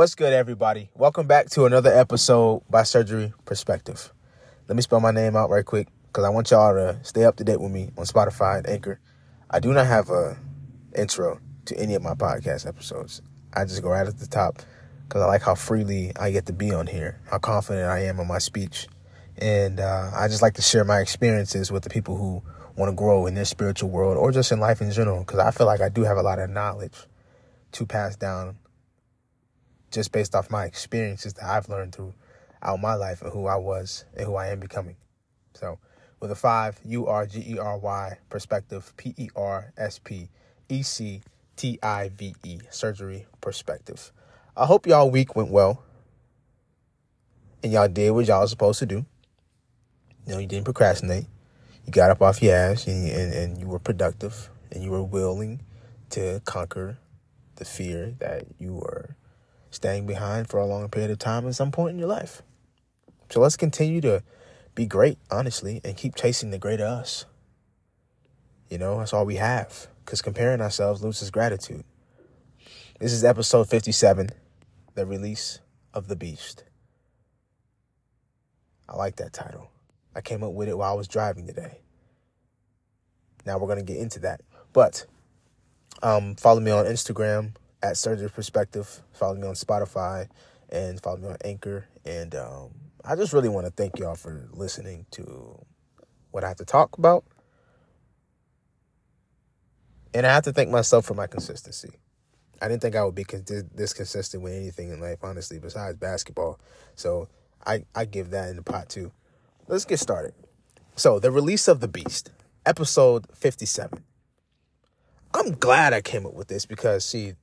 What's good, everybody? Welcome back to another episode by Surgery Perspective. Let me spell my name out right quick because I want y'all to stay up to date with me on Spotify and Anchor. I do not have a intro to any of my podcast episodes. I just go right at the top because I like how freely I get to be on here, how confident I am in my speech. And uh, I just like to share my experiences with the people who want to grow in their spiritual world or just in life in general because I feel like I do have a lot of knowledge to pass down just based off my experiences that I've learned throughout my life and who I was and who I am becoming. So, with a five, U R G E R Y perspective, P E R S P E C T I V E, surgery perspective. I hope y'all week went well and y'all did what y'all was supposed to do. You know, you didn't procrastinate. You got up off your ass and, and, and you were productive and you were willing to conquer the fear that you were staying behind for a long period of time at some point in your life. So let's continue to be great, honestly, and keep chasing the greater us. You know, that's all we have. Because comparing ourselves loses gratitude. This is episode 57, the release of the beast. I like that title. I came up with it while I was driving today. Now we're going to get into that. But um, follow me on Instagram at Surgery Perspective. Follow me on Spotify and follow me on Anchor. And um, I just really want to thank y'all for listening to what I have to talk about. And I have to thank myself for my consistency. I didn't think I would be this consistent with anything in life, honestly, besides basketball. So I, I give that in the pot too. Let's get started. So, the release of the beast, episode 57. I'm glad I came up with this because, see,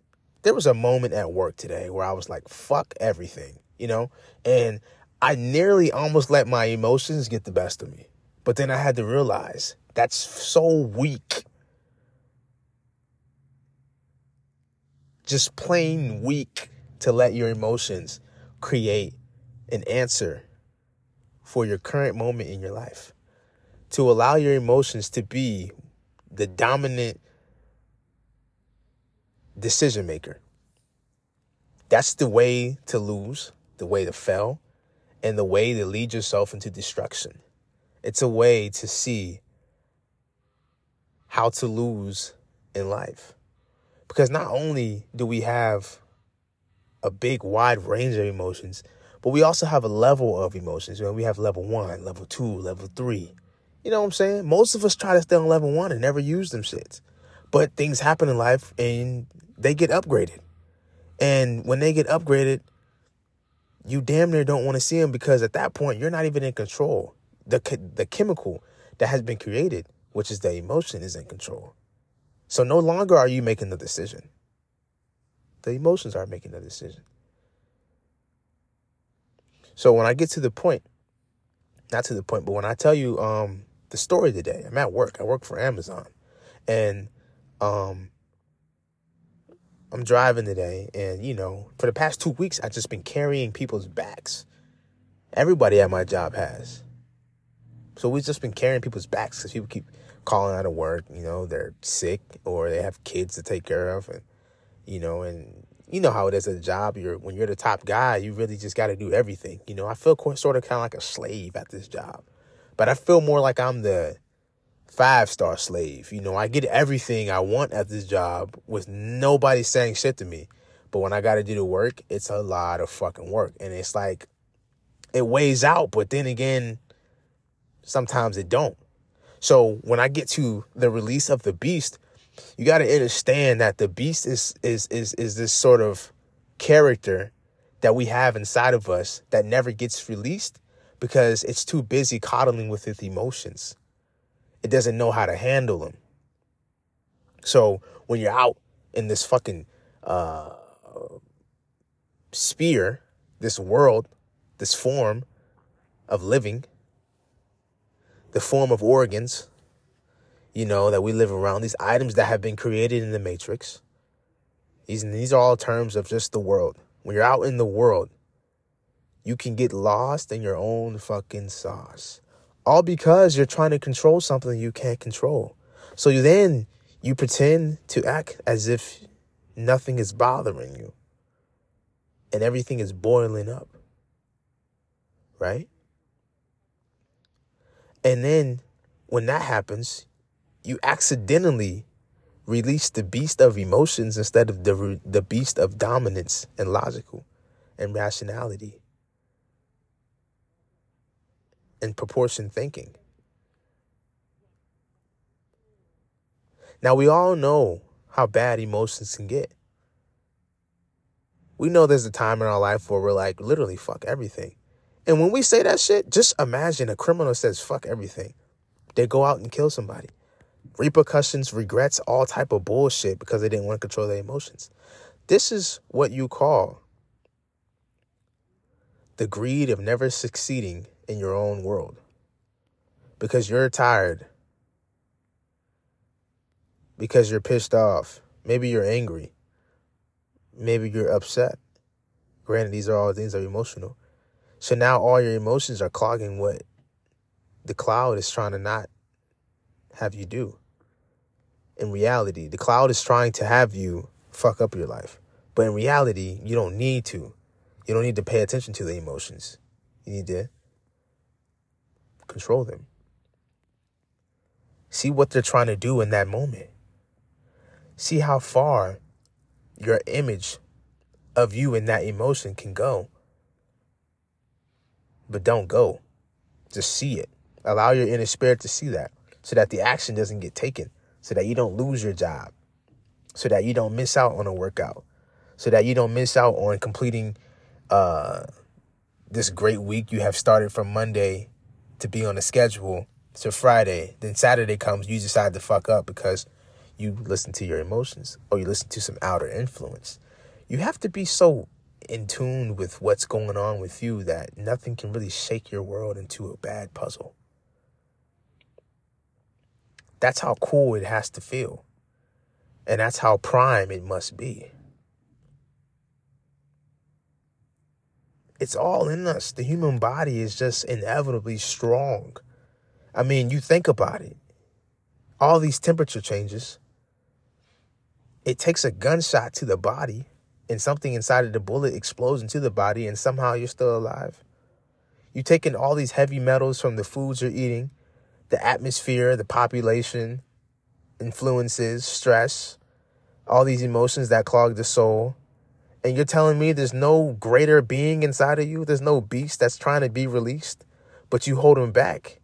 there was a moment at work today where I was like, fuck everything, you know? And I nearly almost let my emotions get the best of me. But then I had to realize that's so weak. Just plain weak to let your emotions create an answer for your current moment in your life. To allow your emotions to be the dominant decision maker. That's the way to lose, the way to fail, and the way to lead yourself into destruction. It's a way to see how to lose in life. Because not only do we have a big, wide range of emotions, but we also have a level of emotions. You know, we have level one, level two, level three. You know what I'm saying? Most of us try to stay on level one and never use them shits. But things happen in life and they get upgraded. And when they get upgraded, you damn near don't want to see them because at that point you're not even in control. The the chemical that has been created, which is the emotion, is in control. So no longer are you making the decision. The emotions are making the decision. So when I get to the point, not to the point, but when I tell you um, the story today, I'm at work. I work for Amazon, and um, I'm driving today, and you know, for the past two weeks, I've just been carrying people's backs. Everybody at my job has. So we've just been carrying people's backs because people keep calling out of work. You know, they're sick or they have kids to take care of, and you know, and you know how it is at a job. You're when you're the top guy, you really just got to do everything. You know, I feel sort of kind of like a slave at this job, but I feel more like I'm the five star slave. You know, I get everything I want at this job with nobody saying shit to me. But when I got to do the work, it's a lot of fucking work. And it's like, it weighs out. But then again, sometimes it don't. So when I get to the release of the beast, you got to understand that the beast is, is, is, is this sort of character that we have inside of us that never gets released because it's too busy coddling with its emotions it doesn't know how to handle them. So when you're out in this fucking uh, sphere, this world, this form of living, the form of organs, you know, that we live around, these items that have been created in the matrix. These, these are all terms of just the world. When you're out in the world, you can get lost in your own fucking sauce. All because you're trying to control something you can't control. So you then you pretend to act as if nothing is bothering you. and everything is boiling up. Right? And then when that happens, you accidentally release the beast of emotions instead of the the beast of dominance and logical and rationality and proportion thinking. Now we all know how bad emotions can get. We know there's a time in our life where we're like literally fuck everything. And when we say that shit, just imagine a criminal says fuck everything. They go out and kill somebody. Repercussions, regrets, all type of bullshit because they didn't want to control their emotions. This is what you call the greed of never succeeding in your own world. Because you're tired. Because you're pissed off. Maybe you're angry. Maybe you're upset. Granted, these are all things that are emotional. So now all your emotions are clogging what the cloud is trying to not have you do. In reality, the cloud is trying to have you fuck up your life. But in reality, you don't need to. You don't need to pay attention to the emotions. You need to control them. See what they're trying to do in that moment. See how far your image of you in that emotion can go. But don't go. Just see it. Allow your inner spirit to see that so that the action doesn't get taken, so that you don't lose your job, so that you don't miss out on a workout, so that you don't miss out on completing uh, this great week you have started from Monday to be on the schedule to Friday. Then Saturday comes, you decide to fuck up because you listen to your emotions or you listen to some outer influence. You have to be so in tune with what's going on with you that nothing can really shake your world into a bad puzzle. That's how cool it has to feel. And that's how prime it must be. It's all in us. The human body is just inevitably strong. I mean, you think about it. All these temperature changes. It takes a gunshot to the body and something inside of the bullet explodes into the body and somehow you're still alive. You take in all these heavy metals from the foods you're eating, the atmosphere, the population, influences, stress, all these emotions that clog the soul and you're telling me there's no greater being inside of you, there's no beast that's trying to be released, but you hold him back.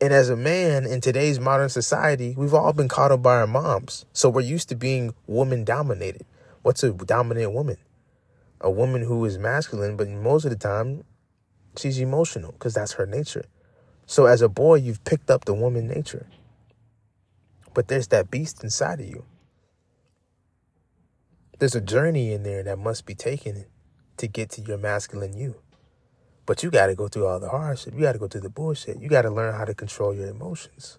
And as a man in today's modern society, we've all been caught up by our moms. So we're used to being woman dominated. What's a dominant woman? A woman who is masculine, but most of the time, she's emotional because that's her nature. So as a boy, you've picked up the woman nature. But there's that beast inside of you. There's a journey in there that must be taken to get to your masculine you. But you got to go through all the hardship. You got to go through the bullshit. You got to learn how to control your emotions.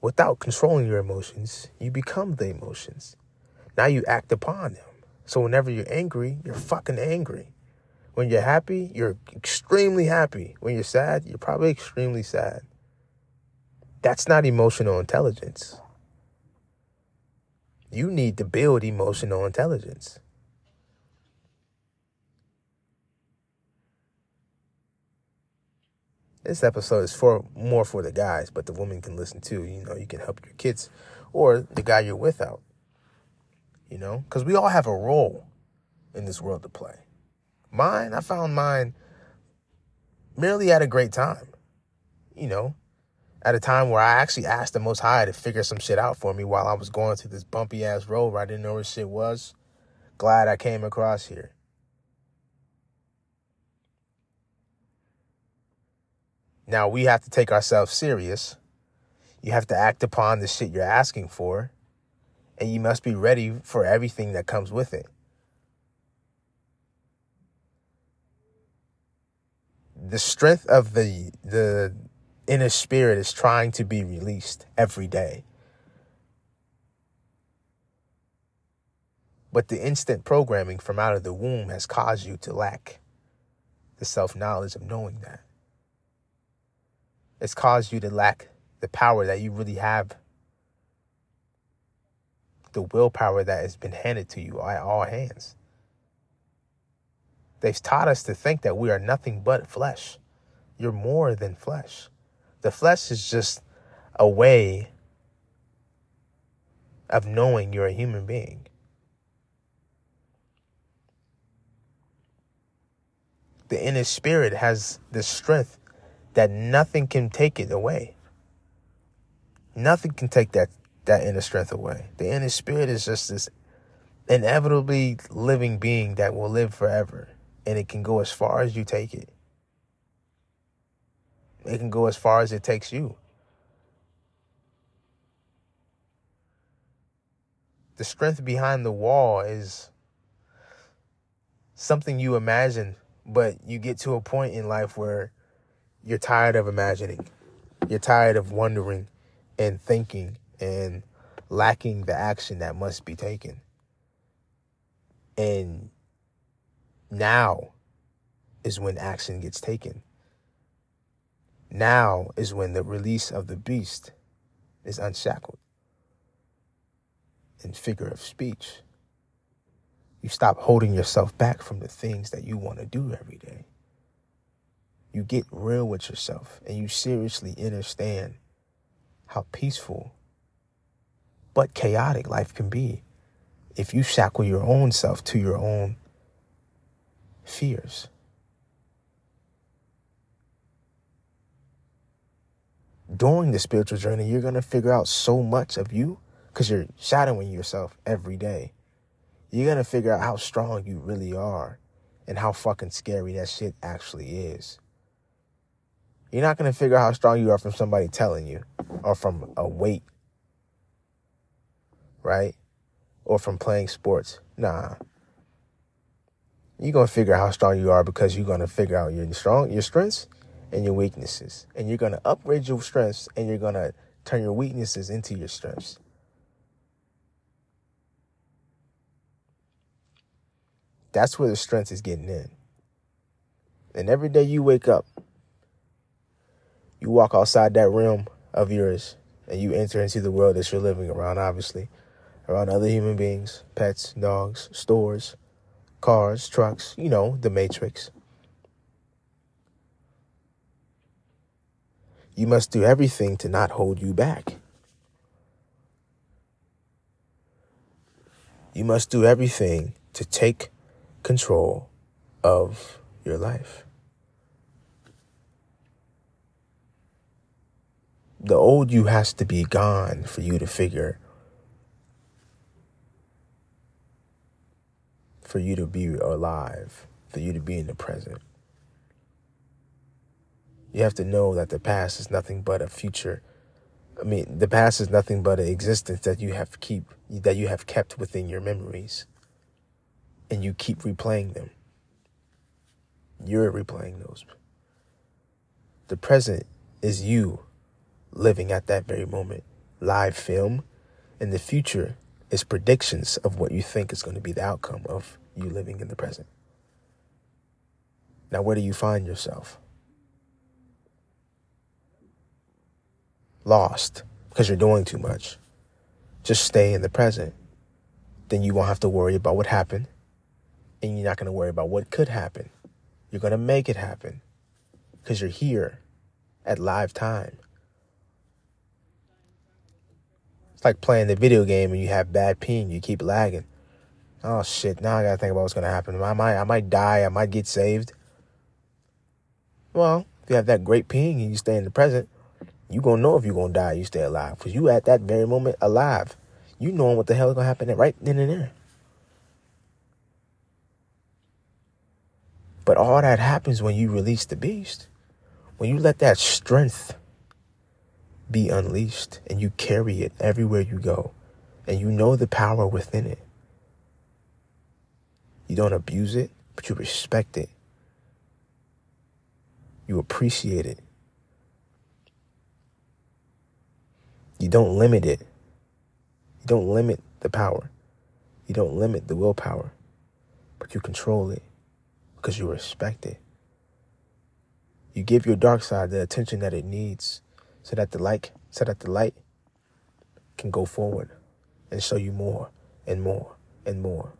Without controlling your emotions, you become the emotions. Now you act upon them. So whenever you're angry, you're fucking angry. When you're happy, you're extremely happy. When you're sad, you're probably extremely sad. That's not emotional intelligence. You need to build emotional intelligence. This episode is for more for the guys, but the women can listen too. You know, you can help your kids or the guy you're with out. You know, because we all have a role in this world to play. Mine, I found mine merely at a great time. You know, at a time where I actually asked the Most High to figure some shit out for me while I was going through this bumpy ass road where I didn't know where shit was. Glad I came across here. Now we have to take ourselves serious. You have to act upon the shit you're asking for, and you must be ready for everything that comes with it. The strength of the the inner spirit is trying to be released every day. But the instant programming from out of the womb has caused you to lack the self knowledge of knowing that. It's caused you to lack the power that you really have, the willpower that has been handed to you at all hands. They've taught us to think that we are nothing but flesh. You're more than flesh. The flesh is just a way of knowing you're a human being. The inner spirit has the strength that nothing can take it away. Nothing can take that that inner strength away. The inner spirit is just this inevitably living being that will live forever. And it can go as far as you take it. It can go as far as it takes you. The strength behind the wall is something you imagine, but you get to a point in life where you're tired of imagining. You're tired of wondering and thinking and lacking the action that must be taken. And now is when action gets taken. Now is when the release of the beast is unshackled. In figure of speech, you stop holding yourself back from the things that you want to do every day. You get real with yourself and you seriously understand how peaceful but chaotic life can be if you shackle your own self to your own fears. During the spiritual journey, you're going to figure out so much of you because you're shadowing yourself every day. You're going to figure out how strong you really are and how fucking scary that shit actually is. You're not going to figure out how strong you are from somebody telling you or from a weight, right? Or from playing sports. Nah you're gonna figure out how strong you are because you're gonna figure out your strong your strengths and your weaknesses. And you're gonna upgrade your strengths and you're gonna turn your weaknesses into your strengths. That's where the strength is getting in. And every day you wake up, you walk outside that realm of yours and you enter into the world that you're living around, obviously, around other human beings, pets, dogs, stores, cars, trucks, you know, the matrix. You must do everything to not hold you back. You must do everything to take control of your life. The old you has to be gone for you to figure for you to be alive, for you to be in the present. You have to know that the past is nothing but a future. I mean, the past is nothing but an existence that you have keep that you have kept within your memories. And you keep replaying them. You're replaying those. The present is you living at that very moment, live film, and the future is predictions of what you think is going to be the outcome of you living in the present. Now, where do you find yourself? Lost because you're doing too much. Just stay in the present. Then you won't have to worry about what happened. And you're not going to worry about what could happen. You're going to make it happen because you're here at live time. It's like playing the video game and you have bad ping, you keep lagging. Oh shit, now I gotta think about what's gonna happen. I might I might die, I might get saved. Well, if you have that great ping and you stay in the present, you gonna know if you're gonna die, you stay alive. Because you at that very moment alive. You knowing what the hell is gonna happen right then and there. But all that happens when you release the beast. When you let that strength be unleashed and you carry it everywhere you go and you know the power within it. You don't abuse it, but you respect it. You appreciate it. You don't limit it. You don't limit the power. You don't limit the willpower, but you control it because you respect it. You give your dark side the attention that it needs so that the light so that the light can go forward and show you more and more and more.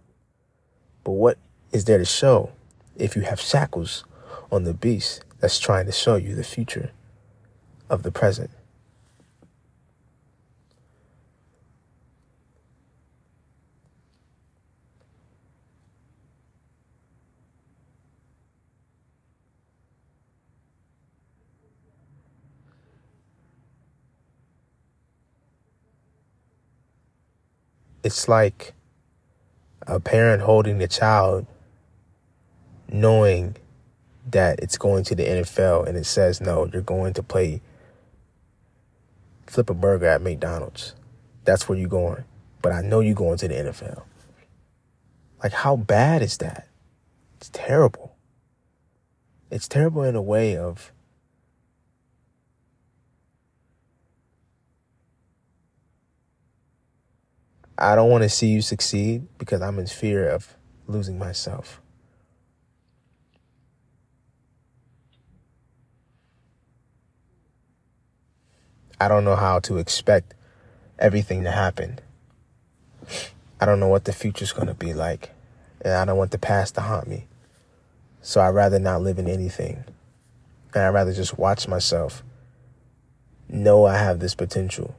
But what is there to show if you have shackles on the beast that's trying to show you the future of the present. It's like a parent holding the child knowing that it's going to the NFL and it says, no, you're going to play flip a burger at McDonald's. That's where you're going. But I know you're going to the NFL. Like, how bad is that? It's terrible. It's terrible in a way of I don't want to see you succeed because I'm in fear of losing myself. I don't know how to expect everything to happen. I don't know what the future's going to be like. And I don't want the past to haunt me. So I'd rather not live in anything. And I'd rather just watch myself. Know I have this potential.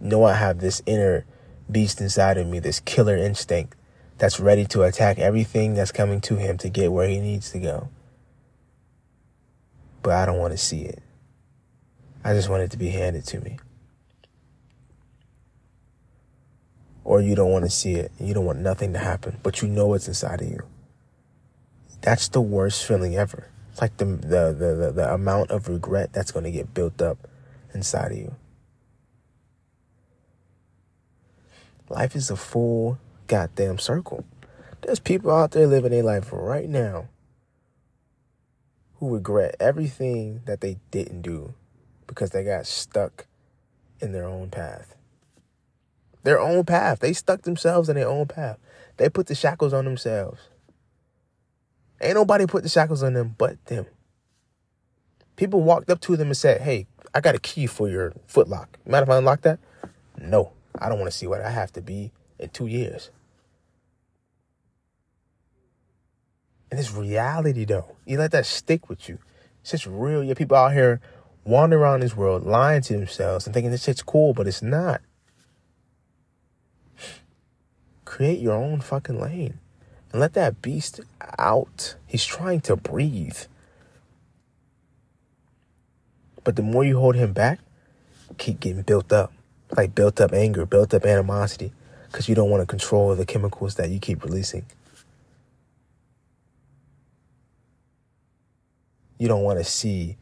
Know I have this inner beast inside of me, this killer instinct that's ready to attack everything that's coming to him to get where he needs to go. But I don't want to see it. I just want it to be handed to me. Or you don't want to see it. You don't want nothing to happen, but you know what's inside of you. That's the worst feeling ever. It's like the the the, the, the amount of regret that's going to get built up inside of you. Life is a full goddamn circle. There's people out there living their life right now who regret everything that they didn't do because they got stuck in their own path. Their own path. They stuck themselves in their own path. They put the shackles on themselves. Ain't nobody put the shackles on them but them. People walked up to them and said, Hey, I got a key for your footlock. Mind if I unlock that? No. I don't want to see what I have to be in two years. And it's reality though. You let that stick with you. It's just real. Yeah, people out here wandering around this world lying to themselves and thinking this shit's cool, but it's not. Create your own fucking lane and let that beast out. He's trying to breathe. But the more you hold him back, keep getting built up like built up anger, built up animosity, because you don't want to control the chemicals that you keep releasing. You don't want to see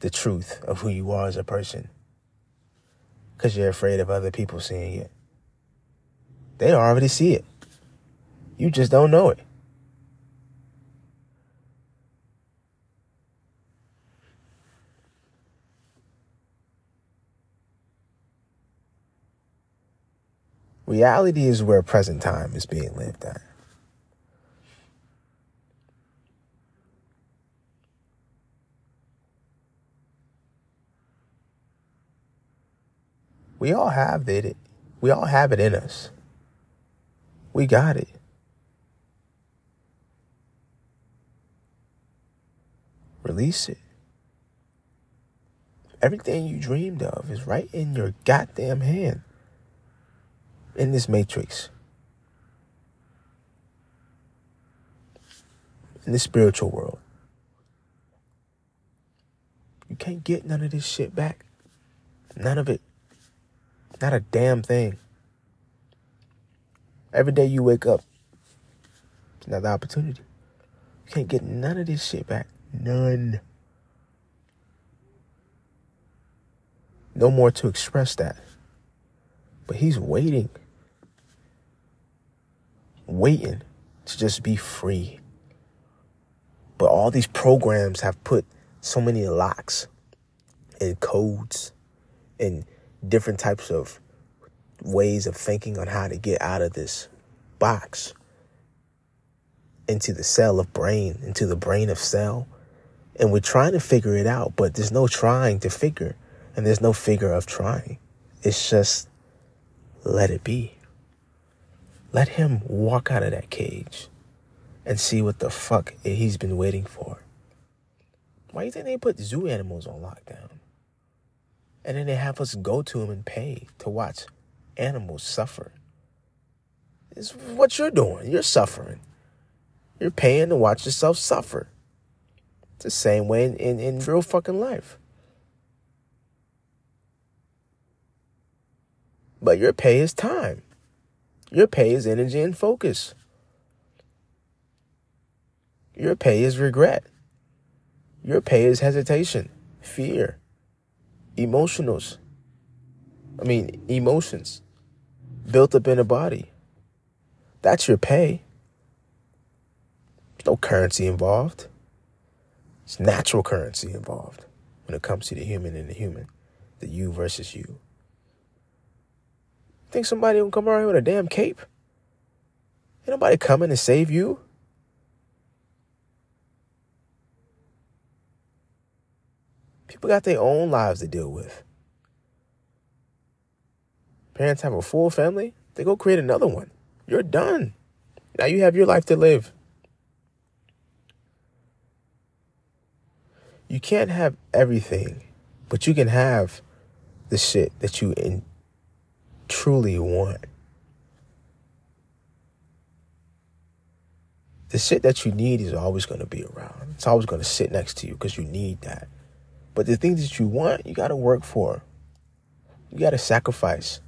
the truth of who you are as a person because you're afraid of other people seeing it. They already see it. You just don't know it. Reality is where present time is being lived at. We all have it. We all have it in us. We got it. Release it. Everything you dreamed of is right in your goddamn hand in this matrix, in this spiritual world. You can't get none of this shit back. None of it. Not a damn thing. Every day you wake up, it's another opportunity. You can't get none of this shit back. None. No more to express that. But he's waiting waiting to just be free. But all these programs have put so many locks and codes and different types of ways of thinking on how to get out of this box into the cell of brain, into the brain of cell. And we're trying to figure it out, but there's no trying to figure, and there's no figure of trying. It's just let it be. Let him walk out of that cage and see what the fuck he's been waiting for. Why do you think they put zoo animals on lockdown? And then they have us go to them and pay to watch animals suffer. It's what you're doing. You're suffering. You're paying to watch yourself suffer. It's the same way in, in, in real fucking life. But your pay is time. Your pay is energy and focus. Your pay is regret. Your pay is hesitation, fear, emotionals. I mean, emotions built up in a body. That's your pay. There's no currency involved. It's natural currency involved when it comes to the human and the human, the you versus you. Think somebody will come around here with a damn cape? Ain't nobody coming to save you. People got their own lives to deal with. Parents have a full family, they go create another one. You're done. Now you have your life to live. You can't have everything, but you can have the shit that you in, truly want. The shit that you need is always going to be around. It's always going to sit next to you because you need that. But the things that you want, you got to work for. You got to sacrifice.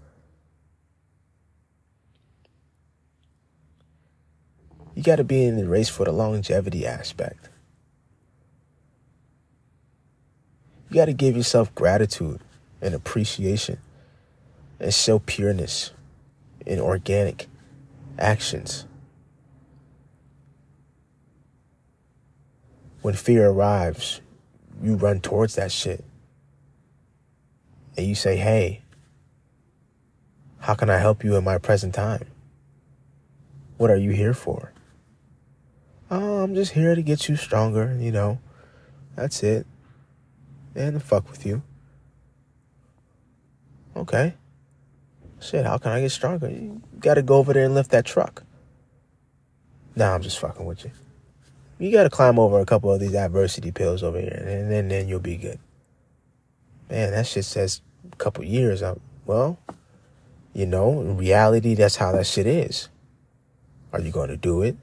You got to be in the race for the longevity aspect. You got to give yourself gratitude and appreciation and show pureness in organic actions. When fear arrives, you run towards that shit. And you say, hey, how can I help you in my present time? What are you here for? Oh, I'm just here to get you stronger, you know. That's it. And fuck with you. Okay. Shit, how can I get stronger? You gotta go over there and lift that truck. Nah, I'm just fucking with you you got to climb over a couple of these adversity pills over here, and then then you'll be good. Man, that shit says a couple years. Up. Well, you know, in reality, that's how that shit is. Are you going to do it,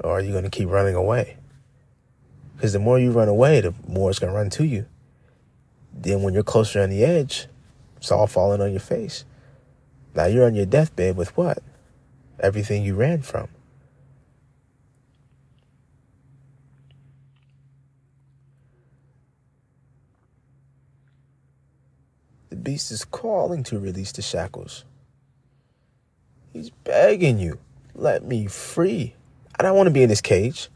or are you going to keep running away? Because the more you run away, the more it's going to run to you. Then when you're closer on the edge, it's all falling on your face. Now you're on your deathbed with what? Everything you ran from. The beast is calling to release the shackles. He's begging you, let me free. I don't want to be in this cage.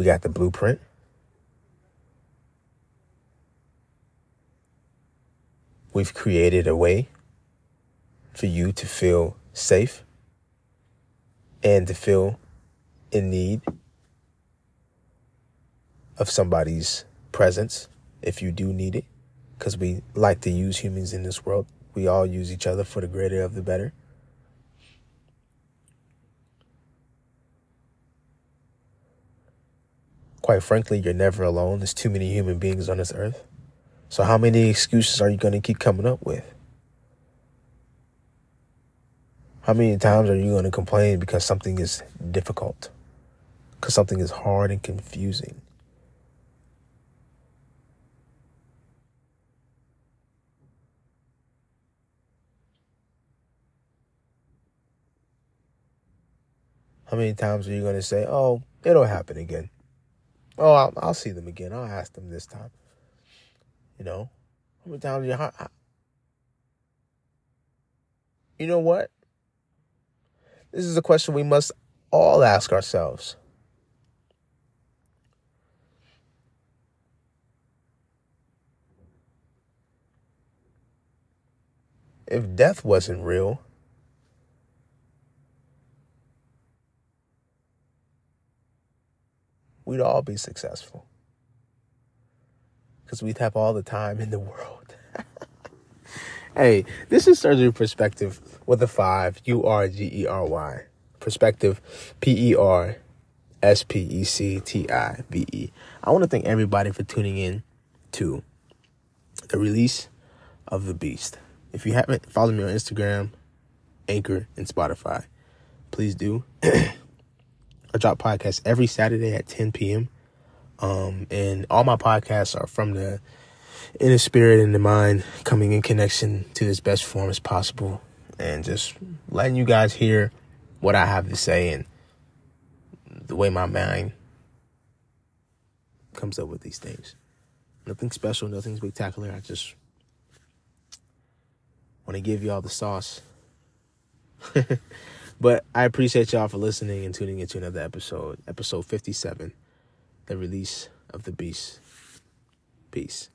We got the blueprint. We've created a way for you to feel safe and to feel in need of somebody's presence if you do need it. Because we like to use humans in this world. We all use each other for the greater of the better. Quite frankly, you're never alone. There's too many human beings on this earth. So, how many excuses are you going to keep coming up with? How many times are you going to complain because something is difficult? Because something is hard and confusing? How many times are you going to say, oh, it'll happen again? Oh, I'll, I'll see them again. I'll ask them this time. You know? How many times you... You know what? This is a question we must all ask ourselves. If death wasn't real, we'd all be successful. because we'd have all the time in the world. hey, this is Surgery Perspective with a five U R G E R Y. Perspective P E R S P E C T I V E. I want to thank everybody for tuning in to the release of The Beast. If you haven't, follow me on Instagram, Anchor, and Spotify. Please do. I drop podcasts every Saturday at 10 p.m. Um, and all my podcasts are from the inner spirit and the mind coming in connection to this best form as possible and just letting you guys hear what I have to say and the way my mind comes up with these things. Nothing special, nothing spectacular. I just want to give y'all the sauce. but I appreciate y'all for listening and tuning into another episode, episode 57, the release of the beast. Peace.